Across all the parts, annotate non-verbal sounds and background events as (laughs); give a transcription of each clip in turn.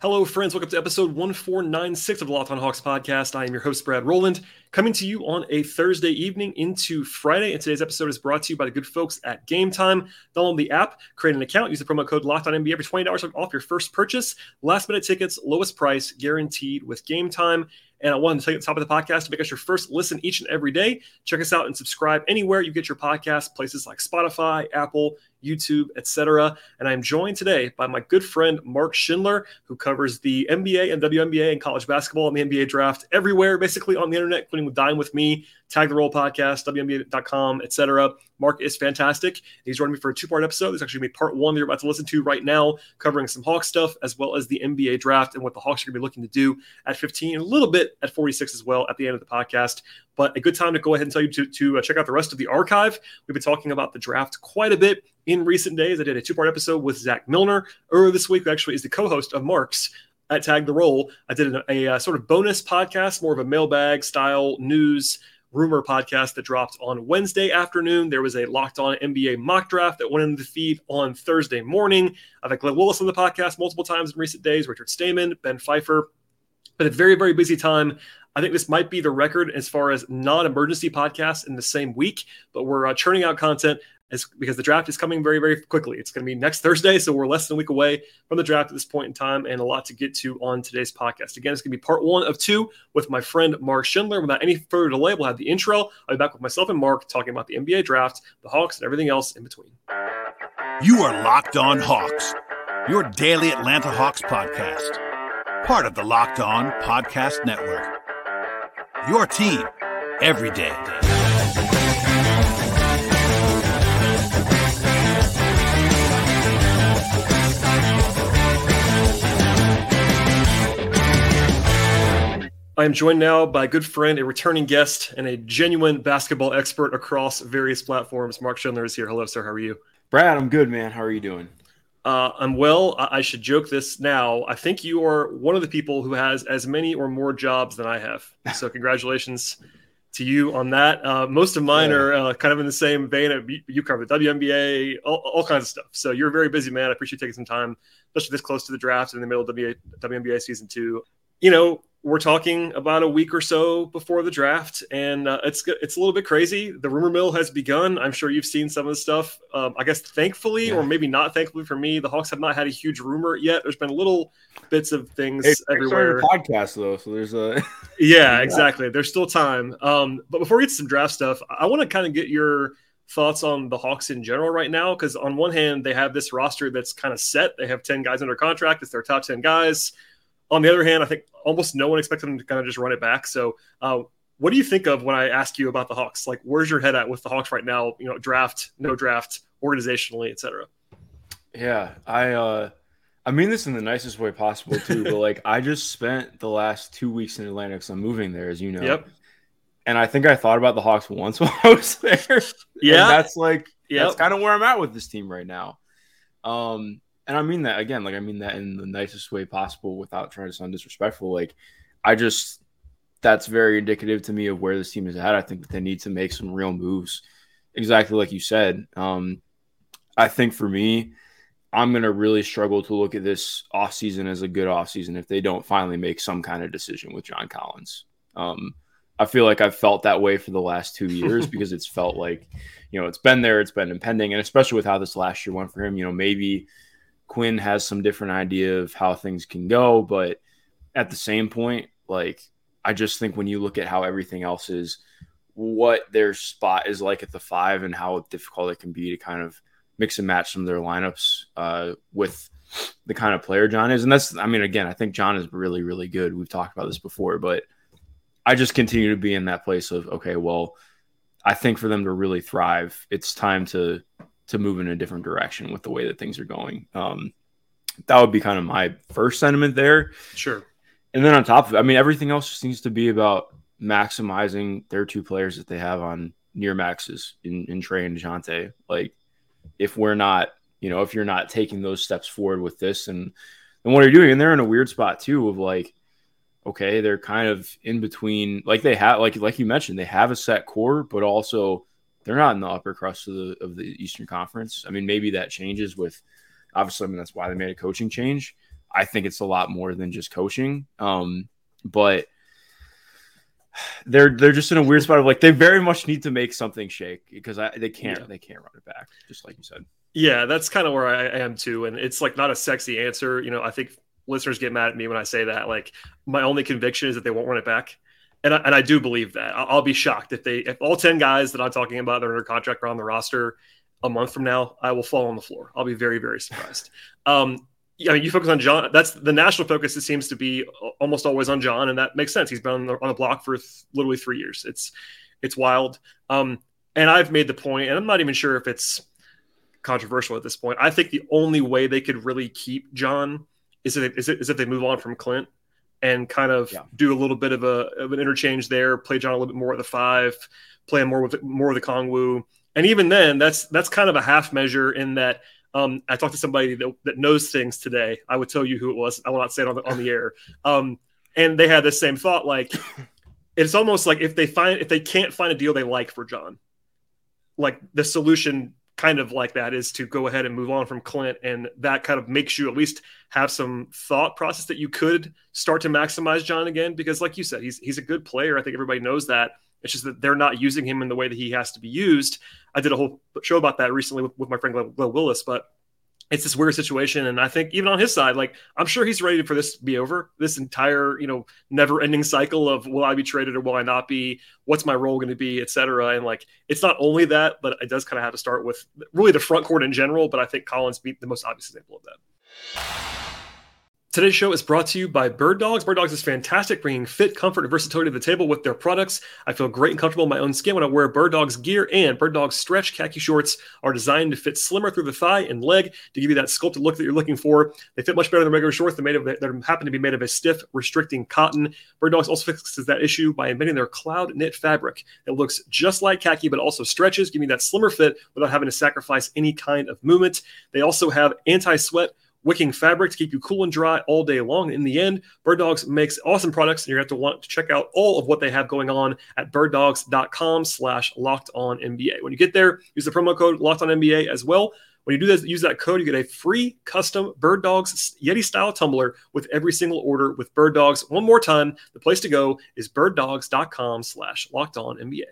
Hello, friends. Welcome to episode 1496 of the Locked on Hawks podcast. I am your host, Brad Rowland, coming to you on a Thursday evening into Friday. And today's episode is brought to you by the good folks at Game Time. Download the app, create an account, use the promo code Locked on NBA for $20 off your first purchase. Last minute tickets, lowest price, guaranteed with Game Time. And I wanted to tell you at the top of the podcast to make us your first listen each and every day. Check us out and subscribe anywhere you get your podcast, places like Spotify, Apple, YouTube, etc. And I'm joined today by my good friend Mark Schindler, who covers the NBA and WNBA and college basketball and the NBA draft everywhere, basically on the internet, including with Dime with Me, Tag the Roll podcast, WNBA.com, etc. Mark is fantastic. He's joining me for a two-part episode. This actually going to be part one that you're about to listen to right now, covering some Hawks stuff as well as the NBA draft and what the Hawks are going to be looking to do at 15, and a little bit at 46 as well at the end of the podcast. But a good time to go ahead and tell you to, to uh, check out the rest of the archive. We've been talking about the draft quite a bit in recent days. I did a two-part episode with Zach Milner earlier this week, who actually is the co-host of Mark's at Tag the Roll. I did a, a, a sort of bonus podcast, more of a mailbag style news rumor podcast that dropped on Wednesday afternoon. There was a locked on NBA mock draft that went into the feed on Thursday morning. I've had Glenn Willis on the podcast multiple times in recent days, Richard Stayman, Ben Pfeifer. But a very, very busy time. I think this might be the record as far as non emergency podcasts in the same week, but we're uh, churning out content as, because the draft is coming very, very quickly. It's going to be next Thursday, so we're less than a week away from the draft at this point in time, and a lot to get to on today's podcast. Again, it's going to be part one of two with my friend Mark Schindler. Without any further delay, we'll have the intro. I'll be back with myself and Mark talking about the NBA draft, the Hawks, and everything else in between. You are Locked On Hawks, your daily Atlanta Hawks podcast, part of the Locked On Podcast Network. Your team every day. I am joined now by a good friend, a returning guest, and a genuine basketball expert across various platforms. Mark Schindler is here. Hello, sir. How are you? Brad, I'm good, man. How are you doing? Uh, I'm well. I, I should joke this now. I think you are one of the people who has as many or more jobs than I have. So, (laughs) congratulations to you on that. Uh, most of mine yeah. are uh, kind of in the same vein. Of, you cover the WNBA, all, all, kinds of stuff. So, you're a very busy man. I appreciate you taking some time, especially this close to the draft and in the middle of WNBA, WNBA season two. You know, we're talking about a week or so before the draft, and uh, it's it's a little bit crazy. The rumor mill has begun. I'm sure you've seen some of the stuff. Um, I guess thankfully, yeah. or maybe not thankfully for me, the Hawks have not had a huge rumor yet. There's been little bits of things hey, everywhere. Podcast though, so there's a (laughs) yeah, exactly. There's still time. Um, but before we get to some draft stuff, I want to kind of get your thoughts on the Hawks in general right now. Because on one hand, they have this roster that's kind of set. They have ten guys under contract. It's their top ten guys. On the other hand, I think almost no one expected them to kind of just run it back. So, uh, what do you think of when I ask you about the Hawks? Like, where's your head at with the Hawks right now? You know, draft, no draft, organizationally, etc. Yeah, I uh, I mean this in the nicest way possible too. but like, I just spent the last two weeks in Atlanta because I'm moving there, as you know. Yep. And I think I thought about the Hawks (laughs) once while I was there. Yeah, and that's like yep. that's kind of where I'm at with this team right now. Um, and I mean that again, like I mean that in the nicest way possible without trying to sound disrespectful. Like I just that's very indicative to me of where this team is at. I think that they need to make some real moves. Exactly like you said. Um, I think for me, I'm gonna really struggle to look at this offseason as a good offseason if they don't finally make some kind of decision with John Collins. Um, I feel like I've felt that way for the last two years (laughs) because it's felt like, you know, it's been there, it's been impending, and especially with how this last year went for him, you know, maybe Quin has some different idea of how things can go, but at the same point, like I just think when you look at how everything else is, what their spot is like at the five and how difficult it can be to kind of mix and match some of their lineups uh, with the kind of player John is. And that's, I mean, again, I think John is really, really good. We've talked about this before, but I just continue to be in that place of, okay, well, I think for them to really thrive, it's time to to move in a different direction with the way that things are going. Um, that would be kind of my first sentiment there. Sure. And then on top of it, I mean, everything else just needs to be about maximizing their two players that they have on near maxes in, in Trey and DeJounte. Like, if we're not, you know, if you're not taking those steps forward with this and and what are you doing? And they're in a weird spot too of like, okay, they're kind of in between, like they have, like like you mentioned, they have a set core, but also they're not in the upper crust of the of the Eastern Conference. I mean, maybe that changes with obviously. I mean, that's why they made a coaching change. I think it's a lot more than just coaching. Um, but they're they're just in a weird spot of like they very much need to make something shake because I, they can't yeah. they can't run it back just like you said. Yeah, that's kind of where I, I am too, and it's like not a sexy answer. You know, I think listeners get mad at me when I say that. Like my only conviction is that they won't run it back. And I, and I do believe that. I'll, I'll be shocked if they, if all 10 guys that I'm talking about that are under contract are on the roster a month from now, I will fall on the floor. I'll be very, very surprised. Um, I mean, you focus on John. That's the national focus. It seems to be almost always on John, and that makes sense. He's been on the, on the block for th- literally three years. It's it's wild. Um, and I've made the point, and I'm not even sure if it's controversial at this point. I think the only way they could really keep John is if, is if they move on from Clint and kind of yeah. do a little bit of a of an interchange there, play John a little bit more at the five, play more with more of Okongwu, and even then, that's that's kind of a half measure in that. Um, I talked to somebody that, that, knows things today. I would tell you who it was. I will not say it on the on the air. Um, and they had the same thought. Like (laughs) it's almost like if they find if they can't find a deal they like for John, like the solution kind of like that is to go ahead and move on from Clint. And that kind of makes you at least have some thought process that you could start to maximize John again. Because, like you said, he's, he's a good player. I think everybody knows that. It's just that they're not using him in the way that he has to be used. I did a whole show about that recently with, with my friend Glenn Willis, but it's this weird situation. And I think even on his side, like I'm sure he's ready for this to be over. This entire, you know, never ending cycle of will I be traded or will I not be? What's my role going to be, et cetera. And like it's not only that, but it does kind of have to start with really the front court in general. But I think Collins beat the most obvious example of that. Today's show is brought to you by Bird Dogs. Bird Dogs is fantastic, bringing fit, comfort, and versatility to the table with their products. I feel great and comfortable in my own skin when I wear Bird Dogs gear, and Bird Dogs stretch khaki shorts are designed to fit slimmer through the thigh and leg to give you that sculpted look that you're looking for. They fit much better than regular shorts. They're made of that happen to be made of a stiff, restricting cotton. Bird Dogs also fixes that issue by inventing their cloud knit fabric. It looks just like khaki, but also stretches, giving you that slimmer fit without having to sacrifice any kind of movement. They also have anti-sweat wicking fabric to keep you cool and dry all day long. In the end, Bird Dogs makes awesome products, and you're going to have to want to check out all of what they have going on at birddogs.com slash locked on NBA. When you get there, use the promo code locked on NBA as well. When you do this, use that code, you get a free custom Bird Dogs Yeti style tumbler with every single order with Bird Dogs. One more time, the place to go is birddogs.com slash locked on NBA.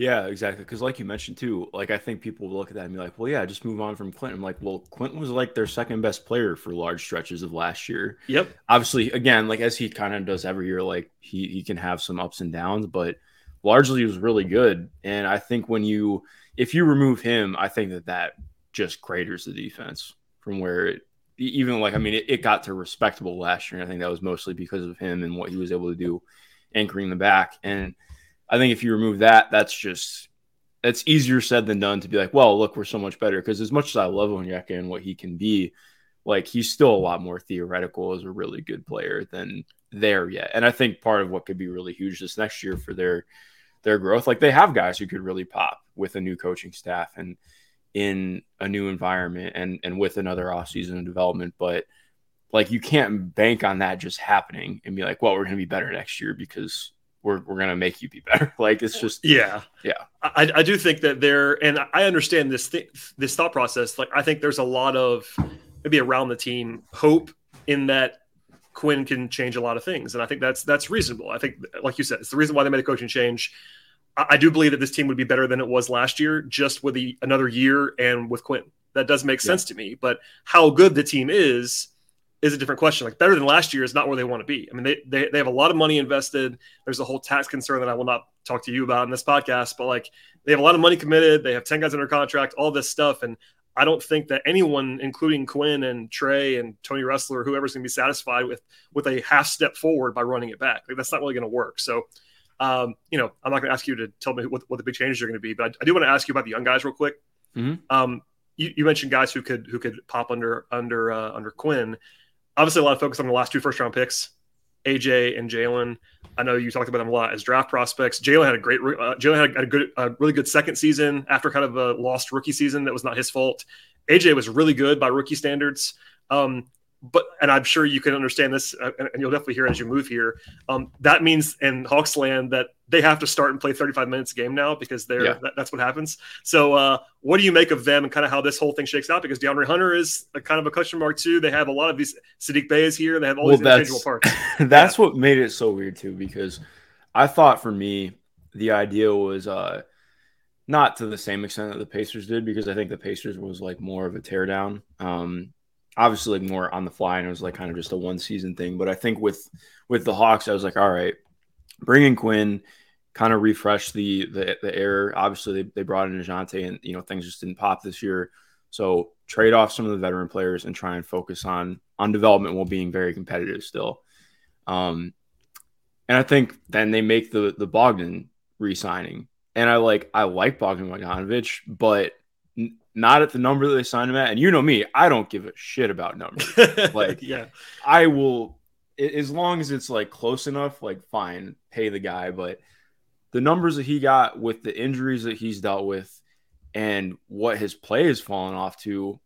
Yeah, exactly. Because, like you mentioned too, like I think people will look at that and be like, "Well, yeah, just move on from Clinton." I'm like, well, Clinton was like their second best player for large stretches of last year. Yep. Obviously, again, like as he kind of does every year, like he he can have some ups and downs, but largely was really good. And I think when you if you remove him, I think that that just craters the defense from where it even like I mean it, it got to respectable last year. And I think that was mostly because of him and what he was able to do anchoring the back and I think if you remove that, that's just it's easier said than done to be like, well, look, we're so much better. Because as much as I love Onyeka and what he can be, like he's still a lot more theoretical as a really good player than there yet. And I think part of what could be really huge this next year for their their growth, like they have guys who could really pop with a new coaching staff and in a new environment and and with another offseason of development. But like you can't bank on that just happening and be like, well, we're gonna be better next year because we're, we're gonna make you be better. (laughs) Like it's just yeah, yeah. I, I do think that there, and I understand this th- this thought process. Like I think there's a lot of maybe around the team hope in that Quin can change a lot of things, and I think that's that's reasonable. I think, like you said, it's the reason why they made a coaching change. I, I do believe that this team would be better than it was last year, just with the another year and with Quin. That does make sense yeah. to me. But how good the team is is a different question. Like better than last year is not where they want to be. I mean, they, they they have a lot of money invested. There's a whole tax concern that I will not talk to you about in this podcast, but like they have a lot of money committed. They have 10 guys under contract, all this stuff. And I don't think that anyone, including Quin and Trey and Tony Ressler, whoever's going to be satisfied with with a half step forward by running it back. Like that's not really going to work. So, um, you know, I'm not going to ask you to tell me what, what the big changes are going to be, but I, I do want to ask you about the young guys real quick. Mm-hmm. Um, you, you, mentioned guys who could who could pop under under uh, under Quin obviously a lot of focus on the last two first round picks, AJ and Jalen. I know you talked about them a lot as draft prospects. Jalen had a great, uh, Jalen had a good, a really good second season after kind of a lost rookie season that was not his fault. AJ was really good by rookie standards. Um, but and I'm sure you can understand this, uh, and you'll definitely hear it as you move here. Um, that means in Hawks land that they have to start and play 35 minutes a game now because they're yeah. that, that's what happens. So, uh, what do you make of them and kind of how this whole thing shakes out? Because DeAndre Hunter is a kind of a question mark too. They have a lot of these Saddiq Bey is here. They have all well, these interchangeable parts. (laughs) that's yeah. what made it so weird too, because I thought for me the idea was uh, not to the same extent that the Pacers did, because I think the Pacers was like more of a teardown. Um, obviously like more on the fly and it was like kind of just a one season thing. But I think with with the Hawks, I was like, all right, bring in Quin, kind of refresh the the, the air. Obviously, they, they brought in Dejounte and you know things just didn't pop this year. So trade off some of the veteran players and try and focus on on development while being very competitive still. Um, and I think then they make the the Bogdan re-signing. And I like I like Bogdan Bogdanovic, but not at the number that they signed him at. And you know me, I don't give a shit about numbers. (laughs) like, yeah, I will as long as it's like close enough, like fine, pay the guy. But the numbers that he got with the injuries that he's dealt with and what his play has fallen off to,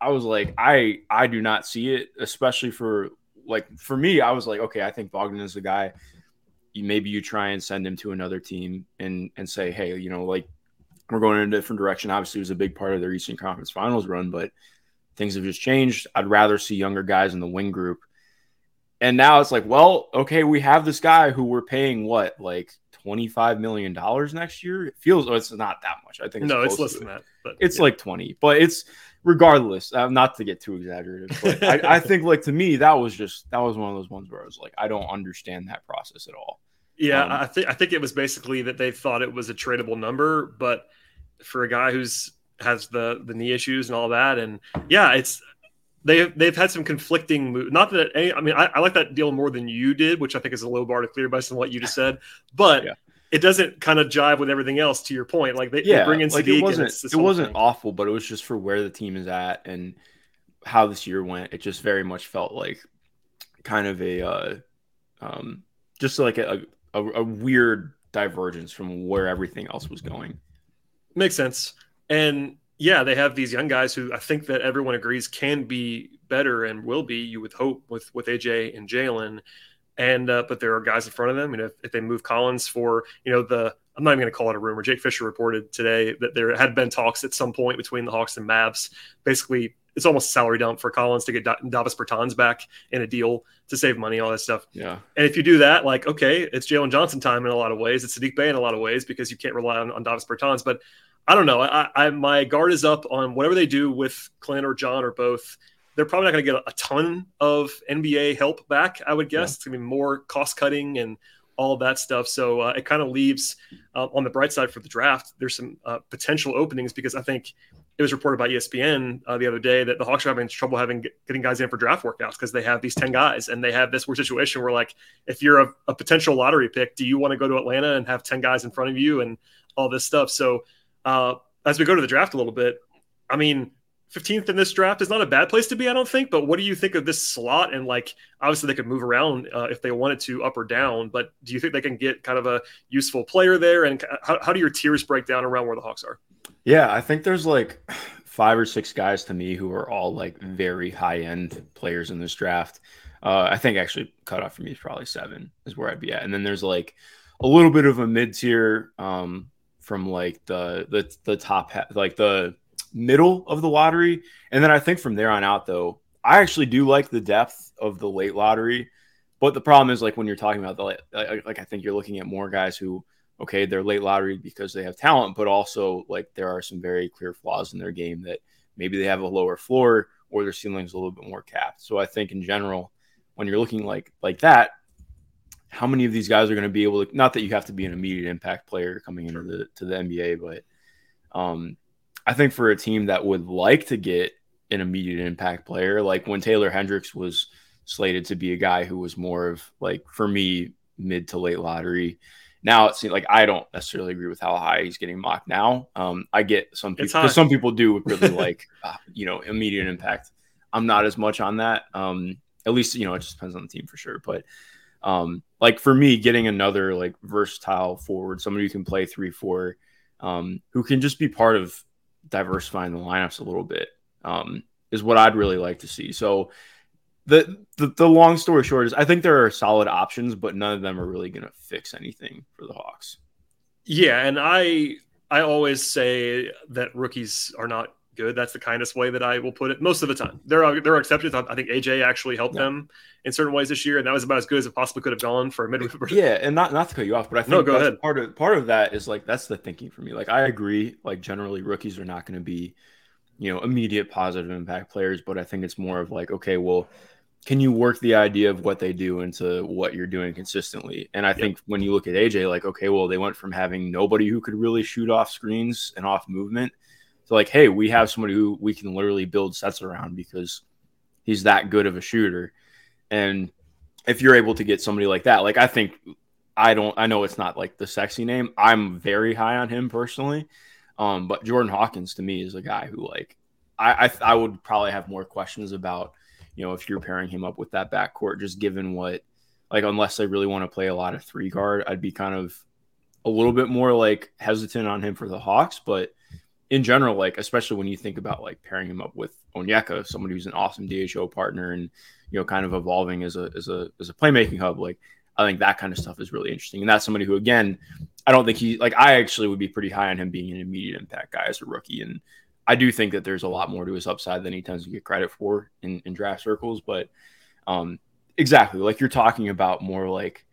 I was like, I I do not see it, especially for like for me, I was like, okay, I think Bogdan is the guy. You maybe you try and send him to another team and and say, hey, you know, like we're going in a different direction. Obviously, it was a big part of their Eastern Conference Finals run, but things have just changed. I'd rather see younger guys in the wing group. And now it's like, well, okay, we have this guy who we're paying what, like $25 million next year? It feels, oh, it's not that much. I think it's no, it's less than that. But it's yeah. like 20, but it's regardless, uh, not to get too exaggerated, but I, I (laughs) think like to me, that was just, that was one of those ones where I was like, I don't understand that process at all. Yeah, um, I think I think it was basically that they thought it was a tradable number, but for a guy who's has the the knee issues and all that. And yeah, it's they they've had some conflicting moves. Not that any, I mean I, I, like that deal more than you did, which I think is a low bar to clear based on what you just said. But yeah. it doesn't kind of jive with everything else. To your point, like they, yeah, they bring in like it wasn't it wasn't thing. awful, but it was just for where the team is at and how this year went. It just very much felt like kind of a uh, um, just like a, a, a weird divergence from where everything else was going. Makes sense. And yeah, they have these young guys who I think that everyone agrees can be better and will be. You would hope with with AJ and Jalen, and uh, but there are guys in front of them. You know, if, if, they move Collins for you know the I'm not even going to call it a rumor. Jake Fisher reported today that there had been talks at some point between the Hawks and Mavs, basically it's almost a salary dump for Collins to get Davis Bertans back in a deal to save money, all that stuff. Yeah. And if you do that, like, okay, it's Jalen Johnson time in a lot of ways. It's Saddiq Bey in a lot of ways because you can't rely on, on Davis Bertans. But I don't know. I, I, my guard is up on whatever they do with Clint or John or both. They're probably not going to get a, ton of NBA help back. I would guess yeah. it's going to be more cost cutting and all that stuff. So uh, it kind of leaves uh, on the bright side for the draft. There's some uh, potential openings because I think it was reported by ESPN uh, the other day that the Hawks are having trouble having getting guys in for draft workouts because they have these 10 guys and they have this weird situation where like if you're a, a potential lottery pick, do you want to go to Atlanta and have 10 guys in front of you and all this stuff? So uh, as we go to the draft a little bit, I mean, 15th in this draft is not a bad place to be, I don't think. But what do you think of this slot? And like, obviously, they could move around uh, if they wanted to, up or down. But do you think they can get kind of a useful player there? And how, how do your tiers break down around where the Hawks are? Yeah, I think there's like five or six guys to me who are all like very high end players in this draft. Uh, I think actually cutoff for me is probably seven is where I'd be at, and then there's like a little bit of a mid tier um, from like the the the top like the middle of the lottery, and then I think from there on out though, I actually do like the depth of the late lottery, but the problem is like when you're talking about the like, like I think you're looking at more guys who okay, they're late lottery because they have talent, but also like there are some very clear flaws in their game that maybe they have a lower floor or their ceiling's a little bit more capped. So I think in general, when you're looking like like that, how many of these guys are going to be able to? Not that you have to be an immediate impact player coming into the to the NBA, but um, I think for a team that would like to get an immediate impact player, like when Taylor Hendricks was slated to be a guy who was more of like for me mid to late lottery now it seems like I don't necessarily agree with how high he's getting mocked now. Um, I get some people because some people do (laughs) really like uh, you know immediate impact. I'm not as much on that. Um, at least you know it just depends on the team for sure. But um, like for me, getting another like versatile forward, somebody who can play three four, um, who can just be part of diversifying the lineups a little bit, um, is what I'd really like to see. So the, the the long story short is I think there are solid options, but none of them are really going to fix anything for the Hawks. Yeah, and I I always say that rookies are not good. That's the kindest way that I will put it. Most of the time, there are there are exceptions. I think AJ actually helped yeah. them in certain ways this year, and that was about as good as it possibly could have gone for a midweek. (laughs) Yeah, and not not to cut you off, but I think no, go ahead. Part of part of that is like that's the thinking for me. Like I agree. Like generally, rookies are not going to be, you know, immediate positive impact players, but I think it's more of like okay, well. Can you work the idea of what they do into what you're doing consistently? And I yep. think when you look at AJ, like, okay, well, they went from having nobody who could really shoot off screens and off movement to like, hey, we have somebody who we can literally build sets around because he's that good of a shooter. And if you're able to get somebody like that, like I think I don't I know it's not like the sexy name. I'm very high on him personally. Um, but Jordan Hawkins to me is a guy who like I, I I would probably have more questions about, you know, if you're pairing him up with that backcourt, just given what like unless they really want to play a lot of three guard, I'd be kind of a little bit more like hesitant on him for the Hawks, but in general, like especially when you think about like pairing him up with Onyeka, someone who's an awesome DHO partner and you know kind of evolving as a as a as a playmaking hub, like I think that kind of stuff is really interesting. And that's somebody who again, I don't think he like I actually would be pretty high on him being an immediate impact guy as a rookie. And I do think that there's a lot more to his upside than he tends to get credit for in, in draft circles. But um exactly like you're talking about more like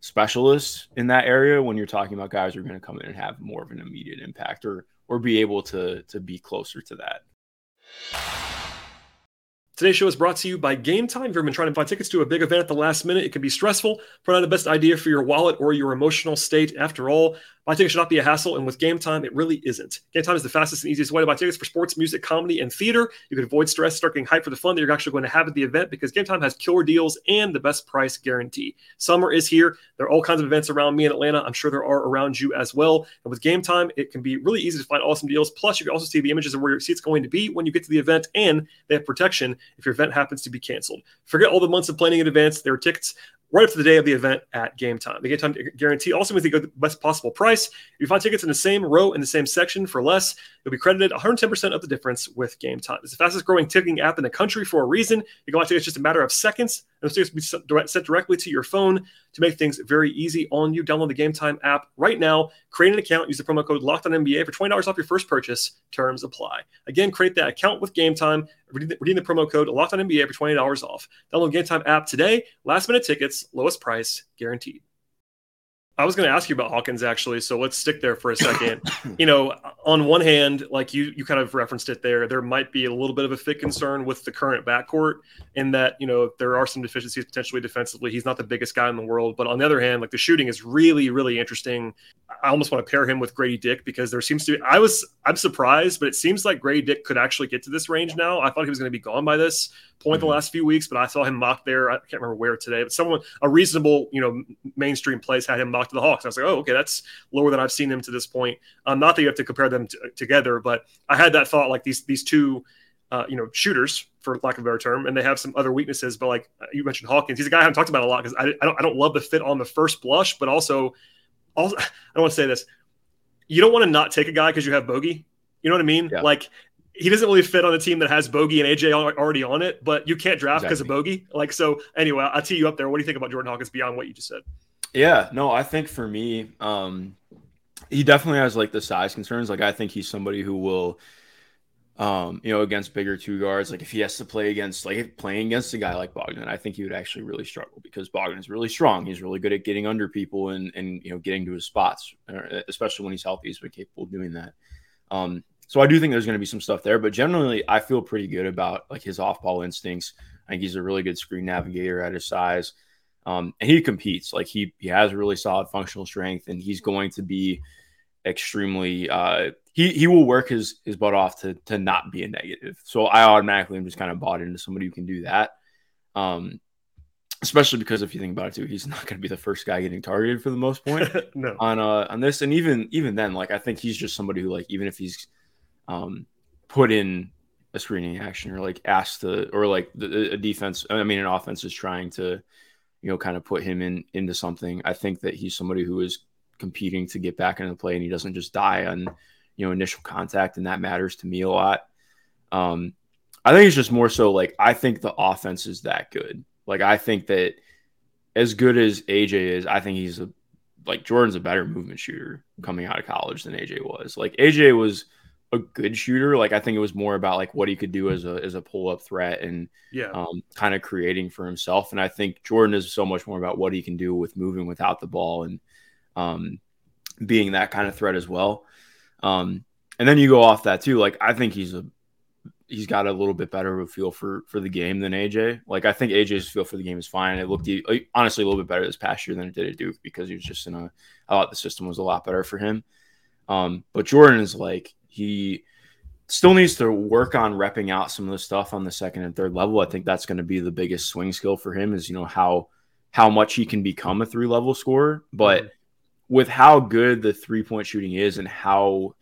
specialists in that area when you're talking about guys who are going to come in and have more of an immediate impact or or be able to to be closer to that. Today's show is brought to you by Game Time. If you've been trying to buy tickets to a big event at the last minute, it can be stressful. Probably not the best idea for your wallet or your emotional state. After all, Buy tickets should not be a hassle, and with Game Time, it really isn't. Game Time is the fastest and easiest way to buy tickets for sports, music, comedy, and theater. You can avoid stress, start getting hyped for the fun that you're actually going to have at the event because Game Time has killer deals and the best price guarantee. Summer is here. There are all kinds of events around me in Atlanta. I'm sure there are around you as well. And with Game Time, it can be really easy to find awesome deals. Plus, you can also see the images of where your seat's going to be when you get to the event, and they have protection if your event happens to be canceled. Forget all the months of planning in advance. There are tickets right up to the day of the event at game time. The game time guarantee also means you get the best possible price. If you find tickets in the same row in the same section for less, you'll be credited 110% of the difference with game time. It's the fastest growing ticketing app in the country for a reason. You can buy tickets just a matter of seconds. Those tickets will be sent directly to your phone to make things very easy on you. Download the Game Time app right now. Create an account. Use the promo code LOCKEDONNBA for $20 off your first purchase. Terms apply. Again, create that account with Game Time. Redeem the, the promo code LOCKEDONNBA for $20 off. Download Game Time app today. Last minute tickets, lowest price guaranteed. I was going to ask you about Hawkins actually, so let's stick there for a (coughs) second. you know, on one hand, like you you kind of referenced it there, there might be a little bit of a fit concern with the current backcourt in that you know there are some deficiencies potentially defensively. He's not the biggest guy in the world, but on the other hand, like the shooting is really really interesting. I almost want to pair him with Gradey Dick because there seems to be. I was I'm surprised, but it seems like Gradey Dick could actually get to this range now. I thought he was going to be gone by this point mm-hmm. the last few weeks, but I saw him mocked there. I can't remember where today, but someone a reasonable you know mainstream place had him mocked to the Hawks. I was like, oh okay, that's lower than I've seen them to this point. Um, not that you have to compare them t- together, but I had that thought like these these two. Uh, you know, shooters for lack of a better term, and they have some other weaknesses. But like uh, you mentioned, Hawkins, he's a guy I haven't talked about a lot because I, I, don't I don't love the fit on the first blush, but also also (laughs) I don't want to say this. You don't want to not take a guy because you have Bogey. You know what I mean? Yeah. Like he doesn't really fit on a team that has Bogey and AJ already on it, but you can't draft because exactly. of Bogey. Like so. Anyway, I'll tee you up there. What do you think about Jordan Hawkins beyond what you just said? Yeah, no, I think for me, um, he definitely has like the size concerns. Like I think he's somebody who will um, you know, against bigger two guards. Like if he has to play against like playing against a guy like Bogdan, I think he would actually really struggle because Bogdan is really strong. He's really good at getting under people and and you know getting to his spots, uh, especially when he's healthy. He's been capable of doing that. Um, so I do think there's going to be some stuff there, but generally I feel pretty good about like his off ball instincts. I think he's a really good screen navigator at his size. Um, and he competes like he he has really solid functional strength and he's going to be extremely uh, he he will work his his butt off to to not be a negative. So I automatically am just kind of bought into somebody who can do that. Um, especially because if you think about it too, he's (laughs) not going to be the first guy getting targeted for the most (laughs) point no. on uh on this, and even even then, like I think he's just somebody who like even if he's um put in a screening action or like asked to or like the, a defense, I mean an offense is trying to you know kind of put him in into something. I think that he's somebody who is competing to get back into the play and he doesn't just die on you know initial contact and that matters to me a lot um I think it's just more so like I think the offense is that good. Like I think that as good as AJ is, I think he's a like Jordan's a better movement shooter coming out of college than AJ was. Like AJ was a good shooter. Like I think it was more about like what he could do as a as a pull up threat and yeah, um, kind of creating for himself. And I think Jordan is so much more about what he can do with moving without the ball and um, being that kind of threat as well. Um, and then you go off that too. Like I think he's a he's got a little bit better of a feel for for the game than AJ. Like I think AJ's feel for the game is fine. It looked honestly a little bit better this past year than it did at Duke because he was just in a. I thought the system was a lot better for him. Um, but Jordan is like he still needs to work on repping out some of the stuff on the second and third level. I think that's going to be the biggest swing skill for him is you know how how much he can become a three level scorer, but. Mm-hmm. With how good the three point shooting is and how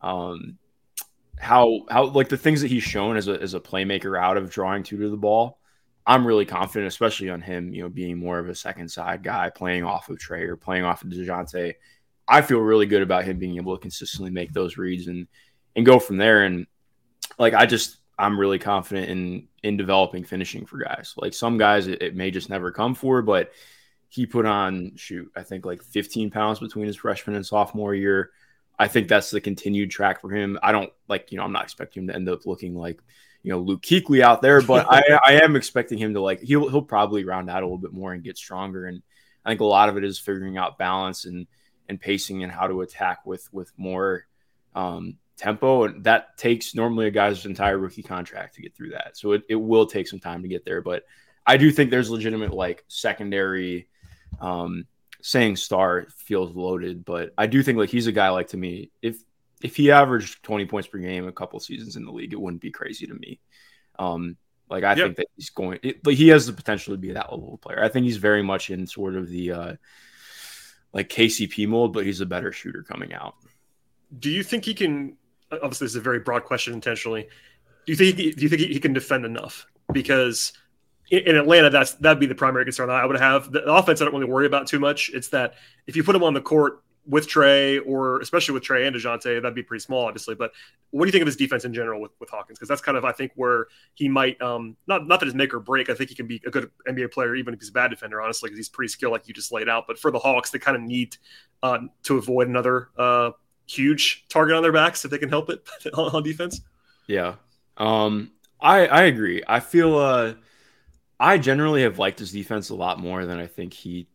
um, how how like the things that he's shown as a as a playmaker out of drawing two to the ball, I'm really confident, especially on him, you know, being more of a second side guy, playing off of Trey or playing off of Dejounte. I feel really good about him being able to consistently make those reads and and go from there. And like I just I'm really confident in in developing finishing for guys. Like some guys it, it may just never come for, but he put on shoot, I think like 15 pounds between his freshman and sophomore year. I think that's the continued track for him. I don't like, you know, I'm not expecting him to end up looking like, you know, Luke Kuechly out there, but (laughs) I, I am expecting him to like he'll he'll probably round out a little bit more and get stronger. And I think a lot of it is figuring out balance and and pacing and how to attack with with more um, tempo. And that takes normally a guy's entire rookie contract to get through that. So it, it will take some time to get there. But I do think there's legitimate like secondary um, saying star feels loaded, but I do think like he's a guy like to me. If if he averaged 20 points per game a couple seasons in the league, it wouldn't be crazy to me. Um, like I yep. think that he's going, it, like he has the potential to be that level player. I think he's very much in sort of the uh, like KCP mold, but he's a better shooter coming out. Do you think he can? Obviously, this is a very broad question intentionally. Do you think? Do you think he can defend enough? Because in Atlanta, that's that'd be the primary concern I would have. The offense, I don't really worry about too much. It's that if you put him on the court with Trey, or especially with Trey and Dejounte, that'd be pretty small, obviously. But what do you think of his defense in general with, with Hawkins? Because that's kind of I think where he might um, not not that his make or break. I think he can be a good NBA player even if he's a bad defender, honestly, because he's pretty skilled, like you just laid out. But for the Hawks, they kind of need uh, to avoid another uh, huge target on their backs if they can help it (laughs) on, defense. Yeah, um, I I agree. I feel. Uh I generally have liked his defense a lot more than I think he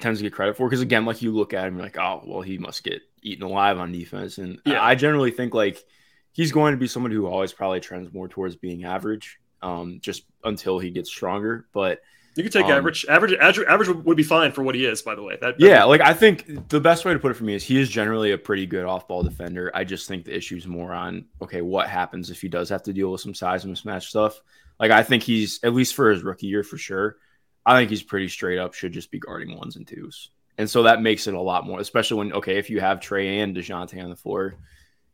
tends to get credit for. Because again, like you look at him, you're like, oh, well, he must get eaten alive on defense. And yeah. I generally think like he's going to be someone who always probably trends more towards being average, um, just until he gets stronger. But you could take um, average. Average, average, average would be fine for what he is. By the way, that, yeah, like I think the best way to put it for me is he is generally a pretty good off-ball defender. I just think the issue is more on okay, what happens if he does have to deal with some size mismatch stuff. Like I think he's at least for his rookie year for sure. I think he's pretty straight up should just be guarding ones and twos. And so that makes it a lot more, especially when okay, if you have Trey and Dejounte on the floor,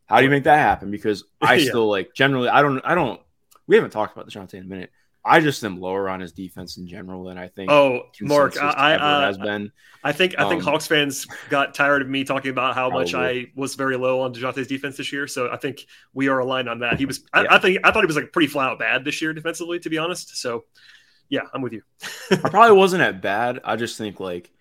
how do you make that happen? Because (laughs) I yeah. still like generally I don't I don't we haven't talked about Dejounte in a minute. I just am lower on his defense in general than I think. Oh, Mark, I, I has been. I think I think um, Hawks fans got tired of me talking about how probably. much I was very low on Dejounte's defense this year. So I think we are aligned on that. He was. Yeah. I, I, think I thought he was like pretty flat out bad this year defensively, to be honest. So yeah, I'm with you. I probably wasn't at bad. I just think like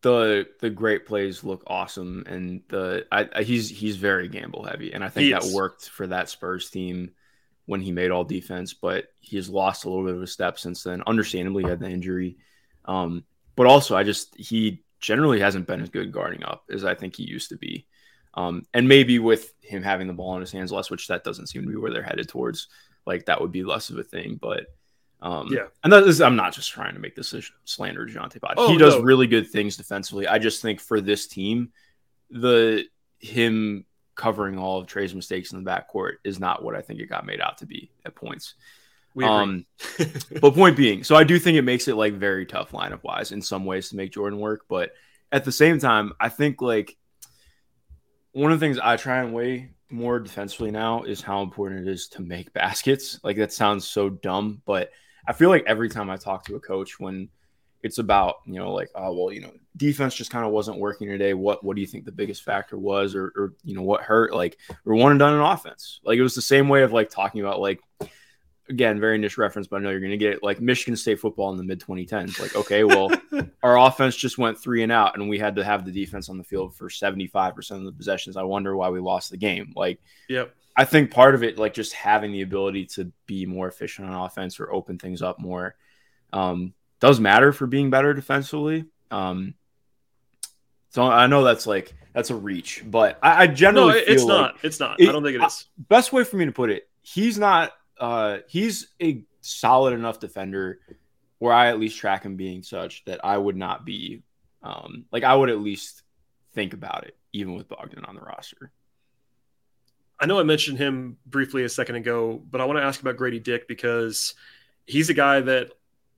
the the great plays look awesome, and the I, I he's he's very gamble heavy, and I think that worked for that Spurs team when he made all defense, but he has lost a little bit of a step since then. Understandably, he had the injury. Um, but also, I just, he generally hasn't been as good guarding up as I think he used to be. Um, and maybe with him having the ball in his hands less, which that doesn't seem to be where they're headed towards, like that would be less of a thing. But um, yeah, and that is, I'm not just trying to make this slander Dejounte Pod. Oh, he does no. really good things defensively. I just think for this team, the him covering all of Trey's mistakes in the backcourt is not what I think it got made out to be at points. Um, (laughs) but point being, so I do think it makes it like very tough lineup wise in some ways to make Jordan work. But at the same time, I think like one of the things I try and weigh more defensively now is how important it is to make (laughs) baskets. Like that sounds so dumb, but I feel like every time I talk to a coach when it's about you know like oh well you know defense just kind of wasn't working today what what do you think the biggest factor was or, or you know what hurt like we're one and done in offense like it was the same way of like talking about like again, very niche reference, but I know you're going to get it. Like Michigan State football in the mid 2010s. Like, okay, well, (laughs) our offense just went three and out, and we had to have the defense on the field for 75% of the possessions. I wonder why we lost the game. Like, yep. I think part of it, like just having the ability to be more efficient on offense or open things up more, um, does matter for being better defensively. Um, so I know that's like that's a reach, but I, I generally no, it's not. Like it's not. It, I don't think it is. Best way for me to put it, he's not. Uh, he's a solid enough defender where I at least track him being such that I would not be, um, like I would at least think about it, even with Bogdan on the roster. I know I mentioned him briefly a second ago, but I want to ask about Gradey Dick because he's a guy that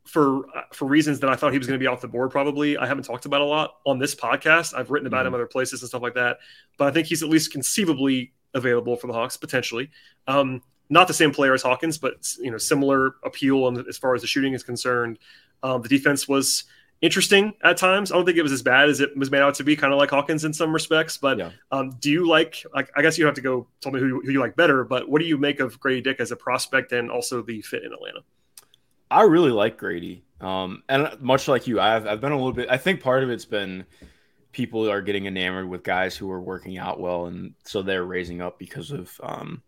for for reasons that I thought he was going to be off the board. Probably I haven't talked about a lot on this podcast. I've written about mm-hmm. him other places and stuff like that, but I think he's at least conceivably available for the Hawks potentially. Um, not the same player as Hawkins, but you know similar appeal as far as the shooting is concerned. Um, the defense was interesting at times. I don't think it was as bad as it was made out to be, kind of like Hawkins in some respects. But yeah. um, do you like, like? I guess you have to go tell me who, who you like better. But what do you make of Gradey Dick as a prospect and also the fit in Atlanta? I really like Gradey. Um, and much like you, I've, I've been a little bit, I think part of it's been people are getting enamored with guys who are working out well. And so they're raising up because of, um,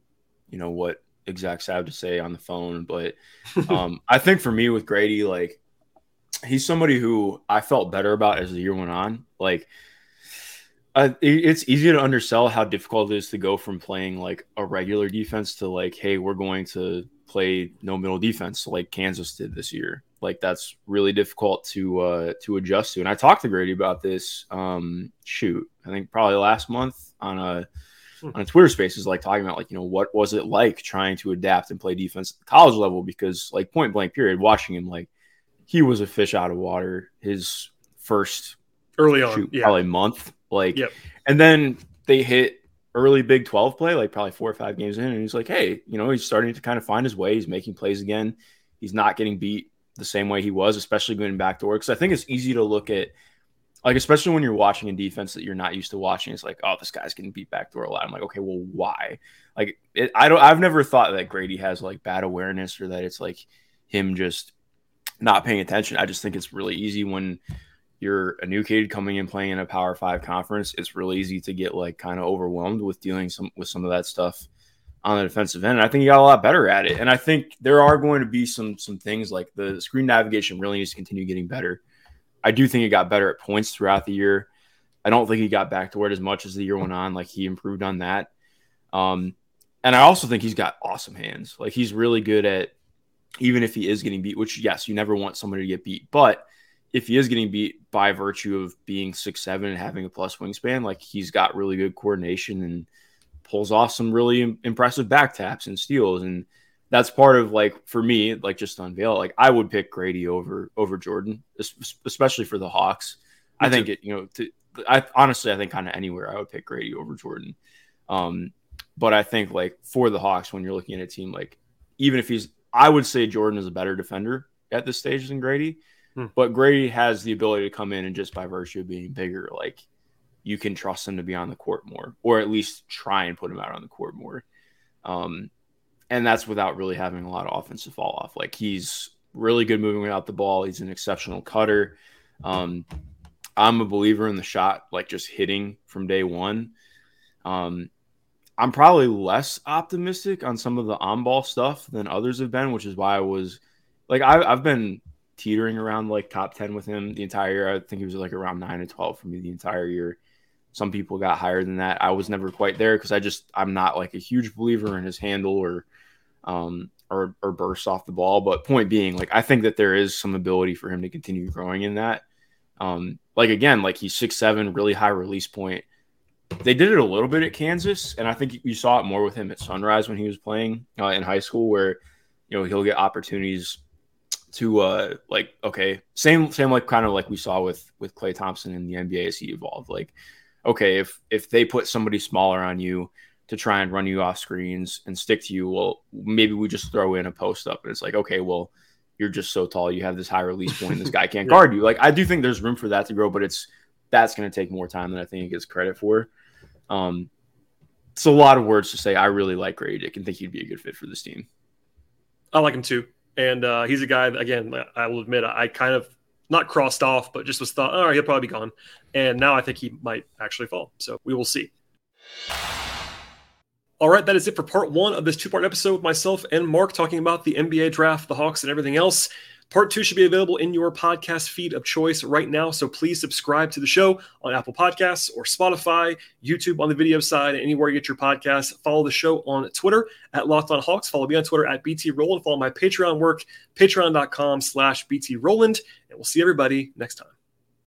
you know, what execs have to say on the phone. But (laughs) um, I think for me with Gradey, like, he's somebody who I felt better about as the year went on. Like, uh, it's easy to undersell how difficult it is to go from playing like a regular defense to like, hey, we're going to play no middle defense like Kansas did this year. Like that's really difficult to uh, to adjust to. And I talked to Gradey about this. Um, shoot, I think probably last month on a hmm. on a Twitter Spaces, like talking about like you know what was it like trying to adapt and play defense at the college level because like point blank period, watching him like he was a fish out of water. His first early on, shoot, yeah. probably month, like, yep. and then they hit early Big 12 play, like probably four or five games in, and he's like, hey, you know, he's starting to kind of find his way. He's making plays again. He's not getting beat the same way he was, especially going back to work. Because I think it's easy to look at, like, especially when you're watching a defense that you're not used to watching. It's like, oh, this guy's getting beat back door a lot. I'm like, okay, well, why? Like, it, I don't. I've never thought that Gradey has like bad awareness or that it's like him just not paying attention. I just think it's really easy when you're a new kid coming in playing in a power five conference it's really easy to get like kind of overwhelmed with dealing some with some of that stuff on the defensive end. And i think he got a lot better at it. And i think there are going to be some some things like the screen navigation really needs to continue getting better. I do think he got better at points throughout the year. I don't think he got back to it as much as the year went on. Like he improved on that. Um and i also think he's got awesome hands. Like he's really good at even if he is getting beat which yes you never want somebody to get beat but if he is getting beat by virtue of being six seven and having a plus wingspan, like he's got really good coordination and pulls off some really impressive back taps and steals, and that's part of like for me, like just to unveil, like I would pick Gradey over over Jordan, especially for the Hawks. Me I think it, you know, to, I honestly I think kind of anywhere I would pick Gradey over Jordan. Um, but I think like for the Hawks, when you're looking at a team like even if he's, I would say Jordan is a better defender at this stage than Gradey. Hmm. But Gradey has the ability to come in and just by virtue of being bigger, like you can trust him to be on the court more, or at least try and put him out on the court more. Um, and that's without really having a lot of offensive fall off. Like he's really good moving without the ball. He's an exceptional cutter. Um, I'm a believer in the shot, like just hitting from day one. Um, I'm probably less optimistic on some of the on ball stuff than others have been, which is why I was like, I, I've been teetering around like top 10 with him the entire year. I think he was like around 9 to 12 for me the entire year. Some people got higher than that. I was never quite there because I just I'm not like a huge believer in his handle or um or or bursts off the ball. But point being, like I think that there is some ability for him to continue growing in that. Um, like again, like he's six seven, really high release point. They did it a little bit at Kansas, and I think you saw it more with him at Sunrise when he was playing uh, in high school, where you know he'll get opportunities to uh like okay same same like kind of like we saw with with Klay Thompson in the NBA as he evolved. Like okay if if they put somebody smaller on you to try and run you off screens and stick to you well maybe we just throw in a post up and it's like okay well you're just so tall. You have this high release point. This guy can't (laughs) guard you. Like I do think there's room for that to grow but it's that's going to take more time than I think it gets credit for um it's a lot of words to say I really like Gradey Dick and think he'd be a good fit for this team I like him too, and uh, he's a guy. That, again, I will admit, I kind of not crossed off, but just was thought, all right, he'll probably be gone. And now I think he might actually fall. So we will see. All right, that is it for part one of this two part episode with myself and Mark talking about the NBA draft, the Hawks, and everything else. Part two should be available in your podcast feed of choice right now. So please subscribe to the show on Apple Podcasts or Spotify, YouTube on the video side, anywhere you get your podcasts. Follow the show on Twitter at Locked On Hawks. Follow me on Twitter at BT Rowland. Follow my Patreon work, patreon.com slash BT Rowland. And we'll see everybody next time.